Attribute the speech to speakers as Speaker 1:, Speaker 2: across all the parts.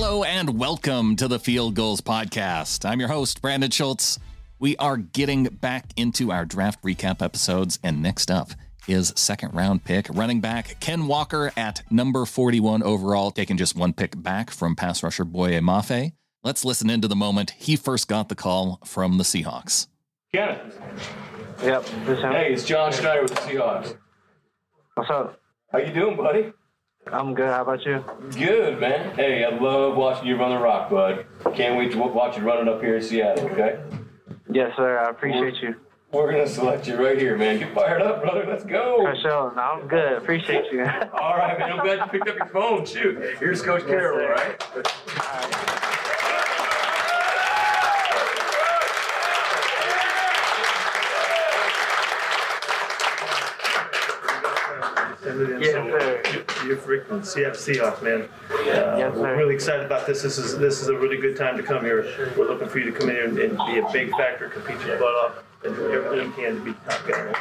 Speaker 1: Hello and welcome to the Field Gulls Podcast. I'm your host, Brandon Schultz. We are getting back into our draft recap episodes, and next up is second round pick running back Ken Walker at number 41 overall, taking just one pick back from pass rusher Boye Mafe. Let's listen into the moment he first got the call from the Seahawks.
Speaker 2: Ken.
Speaker 3: Yep.
Speaker 2: Hey, it's John Schneider with the Seahawks.
Speaker 3: What's up?
Speaker 2: How you doing, buddy?
Speaker 3: I'm good. How about you?
Speaker 2: Good, man. Hey, I love watching you run the rock, bud. Can't wait to watch you run it up here in Seattle, okay?
Speaker 3: Yes, sir. I appreciate you.
Speaker 2: We're going to select you right here, man. Get fired up, brother. Let's go.
Speaker 3: For sure. No, I'm good. Appreciate you.
Speaker 2: All right, man. I'm glad you picked up your phone. Shoot. Here's Coach Carroll, all right?
Speaker 3: Yes,
Speaker 4: You're freaking Seattle Seahawks, man. Uh,
Speaker 3: Yes.
Speaker 4: We're really excited about this. This is this is a really good time to come here. We're looking for you to come in here and, and be a big factor, compete your butt off, and do everything you can to be the top guy.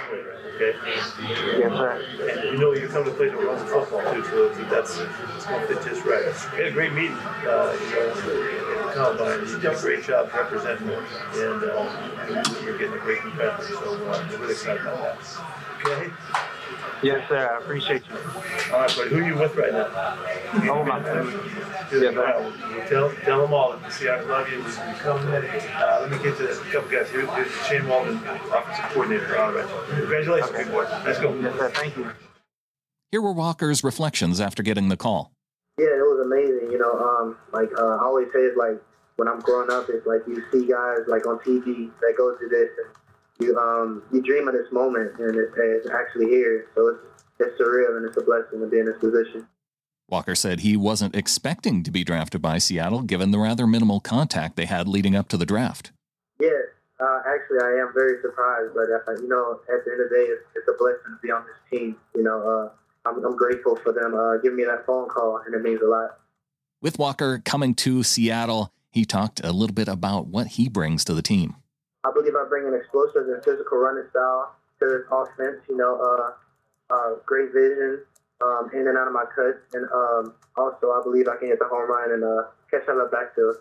Speaker 4: Okay.
Speaker 3: Yes, sir.
Speaker 4: And you know you're coming to play the football too, so that's it's going to fit just right. We had a great meeting, uh, you know, at the combine. You did a great job representing, and uh, you're getting a great competitor. So uh, we're really excited about that. Okay.
Speaker 3: Yes, sir. I appreciate you.
Speaker 4: All right, buddy. Who are you with right now?
Speaker 3: Oh, my family.
Speaker 4: Good.
Speaker 3: Yes, sir.
Speaker 4: Well, tell, tell them all that the Seahawks love you. You come in. Uh, let me get to a couple guys. Here, here's Shane Waldron, offensive coordinator. All right. Congratulations, big boy. Let's go.
Speaker 3: Yes, sir. Thank you.
Speaker 1: Here were Walker's reflections after getting the call.
Speaker 5: Yeah, it was amazing. You know, um, like uh, I always say, it's like when I'm growing up, it's like you see guys like on TV that go through this, and you um you dream of this moment, and it, it's actually here. So it's it's surreal, and it's a blessing to be in this position.
Speaker 1: Walker said he wasn't expecting to be drafted by Seattle given the rather minimal contact they had leading up to the draft.
Speaker 5: Yeah, uh, actually, I am very surprised, but uh, you know, at the end of the day, it's, it's a blessing to be on this team. You know, uh, I'm, I'm grateful for them uh, giving me that phone call, and it means a lot.
Speaker 1: With Walker coming to Seattle, he talked a little bit about what he brings to the team.
Speaker 5: I believe I bring an explosive and physical running style to this offense. You know, uh, uh, great vision um, in and out of my cuts, and um, also I believe I can hit the home run and uh, catch of the backfield.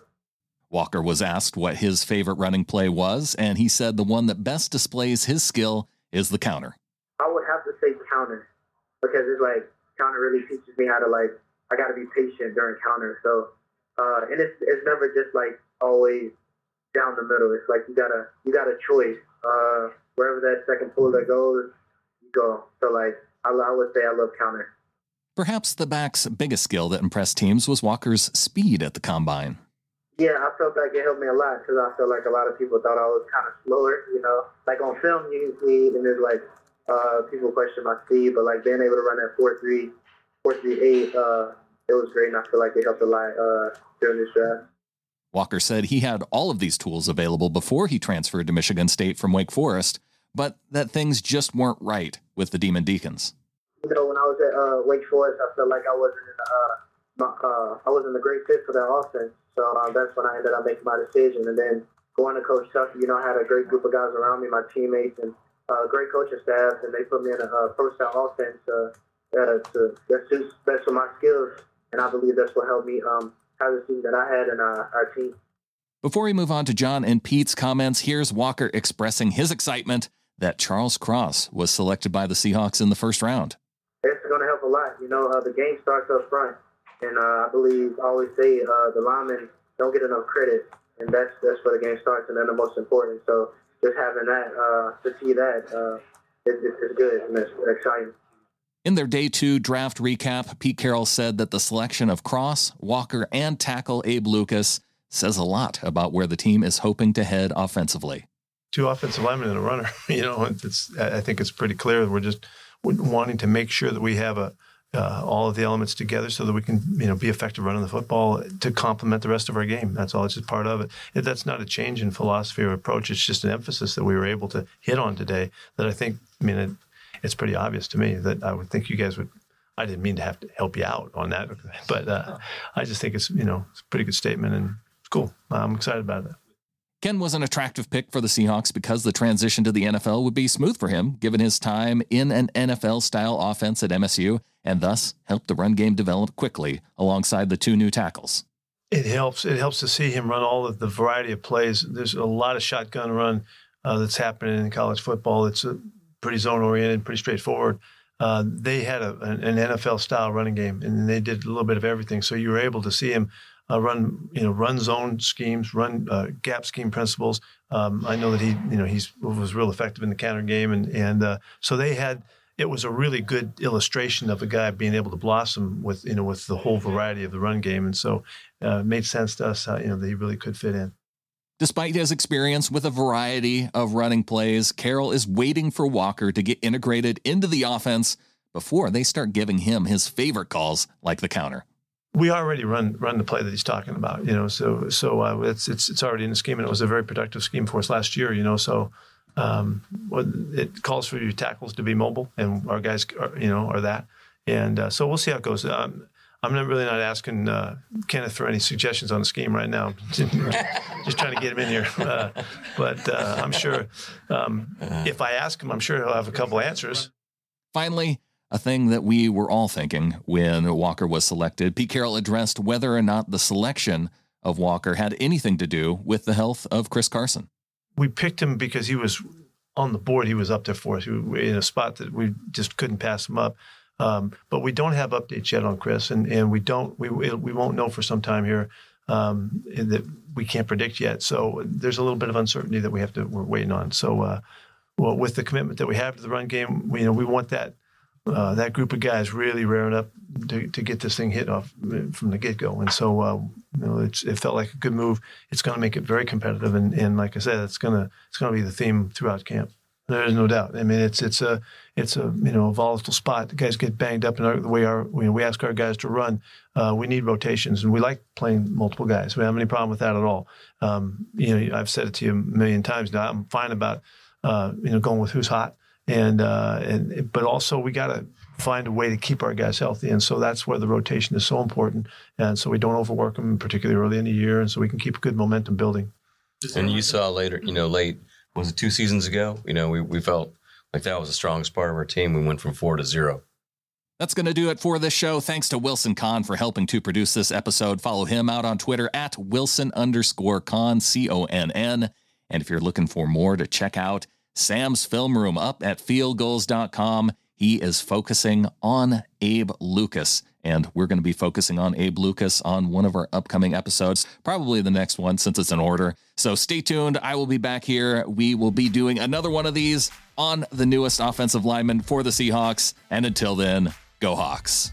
Speaker 1: Walker was asked what his favorite running play was, and he said the one that best displays his skill is the counter.
Speaker 5: I would have to say counter because it's like counter really teaches me how to like I got to be patient during counter. So uh, and it's it's never just like always down the middle. It's like you gotta you got a choice. Uh, wherever that second puller goes, you go. So like I, I would say I love counter.
Speaker 1: Perhaps the back's biggest skill that impressed teams was Walker's speed at the combine.
Speaker 5: Yeah, I felt like it helped me a lot because I felt like a lot of people thought I was kind of slower. You know, like on film you can see and there's like uh, people question my speed, but like being able to run that four three, four three eight, uh, it was great, and I feel like it helped a lot uh, during this draft.
Speaker 1: Walker said he had all of these tools available before he transferred to Michigan State from Wake Forest, but that things just weren't right with the Demon Deacons.
Speaker 5: You know, when I was at uh, Wake Forest, I felt like I wasn't in uh, uh, I wasn't a great fit for that offense. So uh, that's when I ended up making my decision. And then going to Coach Tucker, you know, I had a great group of guys around me, my teammates, and uh, great coaching staff, and they put me in a uh, pro style offense uh, uh, to that suits best with my skills. And I believe that's what helped me um, team that I had and uh, our team.
Speaker 1: Before we move on to John and Pete's comments, here's Walker expressing his excitement that Charles Cross was selected by the Seahawks in the first round.
Speaker 5: It's going to help a lot. You know, uh, the game starts up front, and uh, I believe I always say uh, the linemen don't get enough credit, and that's that's where the game starts, and they're the most important. So just having that uh, to see that uh, is, is, is good and it's exciting.
Speaker 1: In their day two draft recap, Pete Carroll said that the selection of Cross, Walker, and tackle Abe Lucas says a lot about where the team is hoping to head offensively.
Speaker 4: two offensive linemen and a runner. You know, it's I think it's pretty clear we're just wanting to make sure that we have a uh, all of the elements together so that we can, you know, be effective running the football to complement the rest of our game. That's all. It's just part of it. That's not a change in philosophy or approach. It's just an emphasis that we were able to hit on today. That I think, I mean, it's pretty obvious to me that I would think you guys would. I didn't mean to have to help you out on that, but uh, I just think it's you know it's a pretty good statement and it's cool. I'm excited about it.
Speaker 1: Ken was an attractive pick for the Seahawks because the transition to the NFL would be smooth for him, given his time in an NFL style offense at MSU, and thus help the run game develop quickly alongside the two new tackles.
Speaker 4: It helps. It helps to see him run all of the variety of plays. There's a lot of shotgun run uh, that's happening in college football. It's a pretty zone oriented, pretty straightforward. Uh, they had a, an, NFL style running game, and they did a little bit of everything. So you were able to see him uh, run, you know, run zone schemes, run uh, gap scheme principles. Um, I know that he, you know, he's was real effective in the counter game, and and uh, so they had. It was a really good illustration of a guy being able to blossom with, you know, with the whole variety of the run game, and so uh, it made sense to us, you know, that he really could fit in.
Speaker 1: Despite his experience with a variety of running plays, Carroll is waiting for Walker to get integrated into the offense before they start giving him his favorite calls like the counter
Speaker 4: we already run run the play that he's talking about, you know. So so uh, it's it's it's already in the scheme, and it was a very productive scheme for us last year, you know. So um, it calls for your tackles to be mobile, and our guys, are, you know, are that. And uh, so we'll see how it goes. Um, I'm not really not asking uh, Kenneth for any suggestions on the scheme right now. Just trying to get him in here. Uh, but uh, I'm sure um, if I ask him, I'm sure he'll have a couple answers.
Speaker 1: Finally, a thing that we were all thinking when Walker was selected. Pete Carroll addressed whether or not the selection of Walker had anything to do with the health of Chris Carson.
Speaker 4: We picked him because he was on the board. He was up there for us. In a spot that we just couldn't pass him up. Um, but we don't have updates yet on Chris, and, and we don't we we won't know for some time here um, that we can't predict yet. So there's a little bit of uncertainty that we have to we're waiting on. So uh, well, with the commitment that we have to the run game, we, you know we want that uh, that group of guys really raring up to, to get this thing hit off from the get go. And so, uh, you know, it felt like a good move. It's going to make it very competitive, and, and like I said, it's gonna it's going to be the theme throughout camp. There is no doubt. I mean, it's it's a it's a you know a volatile spot. The guys get banged up, and the way our you know, we ask our guys to run, uh, we need rotations, and we like playing multiple guys. We don't have any problem with that at all. Um, you know, I've said it to you a million times now. I'm fine about uh, you know going with who's hot and uh, and but also we got to find a way to keep our guys healthy, and so that's where the rotation is so important, and so we don't overwork them, particularly early in the year, and so we can keep good momentum building.
Speaker 6: And you saw later, you know, late was it two seasons ago? You know, we we felt like that was the strongest part of our team. We went from four to zero.
Speaker 1: That's going to do it for this show. Thanks to Wilson Conn for helping to produce this episode. Follow him out on Twitter at Wilson underscore Conn, C O N N. And if you're looking for more to check out, Sam's Film Room up at fieldgulls.com. He is focusing on Abe Lucas, and we're going to be focusing on Abe Lucas on one of our upcoming episodes, probably the next one since it's in order. So stay tuned. I will be back here. We will be doing another one of these on the newest offensive lineman for the Seahawks. And until then, go Hawks.